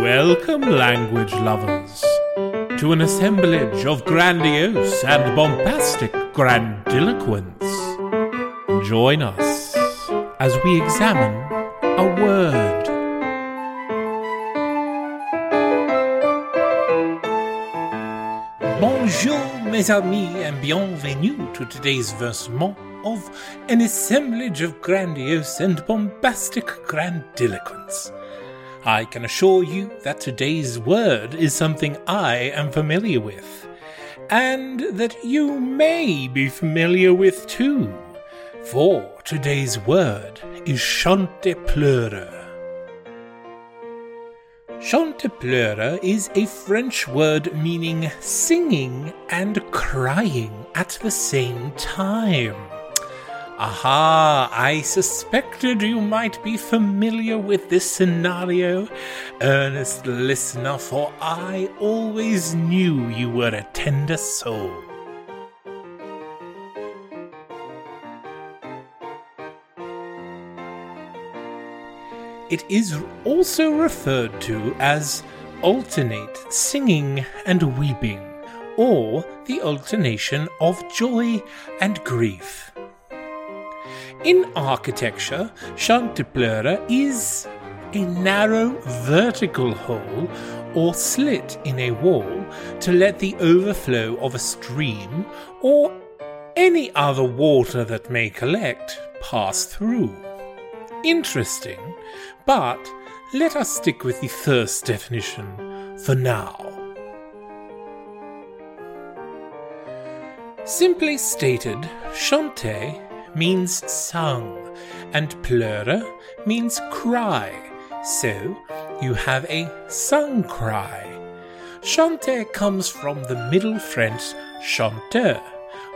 Welcome, language lovers, to an assemblage of grandiose and bombastic grandiloquence. Join us as we examine a word. Bonjour, mes amis, and bienvenue to today's versement of an assemblage of grandiose and bombastic grandiloquence. I can assure you that today's word is something I am familiar with, and that you may be familiar with too, for today's word is chantepleurer. Chantepleurer is a French word meaning singing and crying at the same time. Aha, I suspected you might be familiar with this scenario, earnest listener, for I always knew you were a tender soul. It is also referred to as alternate singing and weeping, or the alternation of joy and grief. In architecture, chantepleurer is a narrow vertical hole or slit in a wall to let the overflow of a stream or any other water that may collect pass through. Interesting, but let us stick with the first definition for now. Simply stated, chanter means sung, and pleurer means cry. So you have a sung cry. Chanter comes from the Middle French chanteur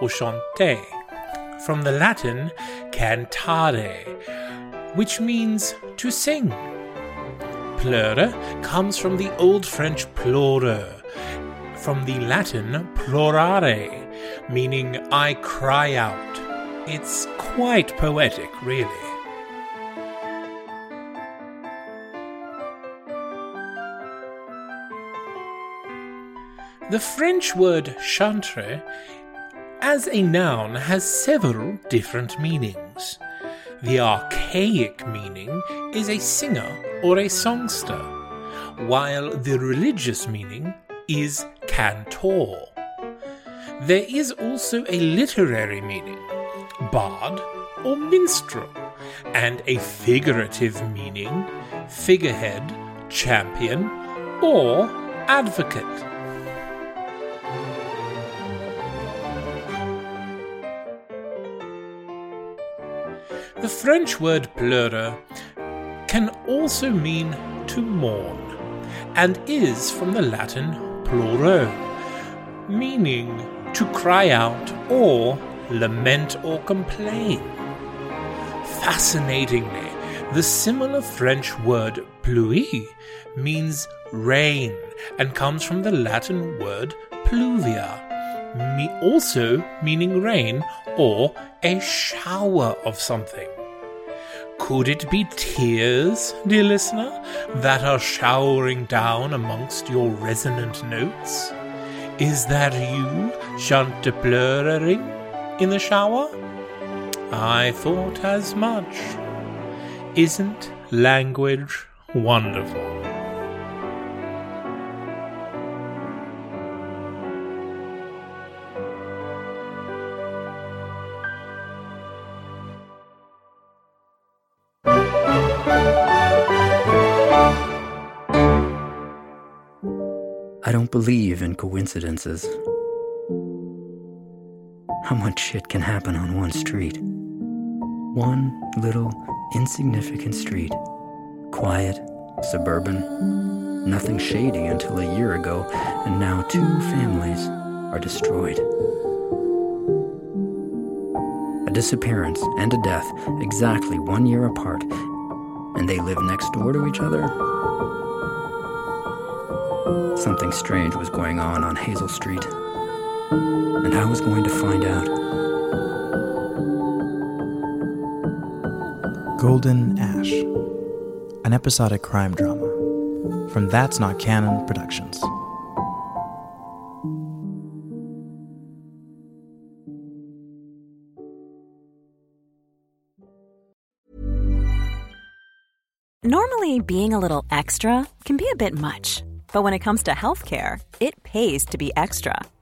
or chanter, from the Latin cantare, which means to sing. Pleurer comes from the Old French pleurer, from the Latin plorare, meaning I cry out. It's quite poetic, really. The French word chantre as a noun has several different meanings. The archaic meaning is a singer or a songster, while the religious meaning is cantor. There is also a literary meaning, bard or minstrel, and a figurative meaning, figurehead, champion, or advocate. The French word pleurer can also mean to mourn, and is from the Latin pleuro, meaning to cry out or lament or complain. Fascinatingly, the similar French word pluie means rain and comes from the Latin word pluvia, also meaning rain or a shower of something. Could it be tears, dear listener, that are showering down amongst your resonant notes? Is that you chantepleuring in the shower? I thought as much. Isn't language wonderful? I don't believe in coincidences. How much shit can happen on one street? one little, insignificant street. Quiet, suburban, nothing shady until a year ago, and now two families are destroyed. A disappearance and a death exactly one year apart, and they live next door to each other? Something strange was going on on Hazel Street, and I was going to find out. Golden Ash, an episodic crime drama from That's Not Canon Productions. Normally, being a little extra can be a bit much, but when it comes to healthcare, it pays to be extra.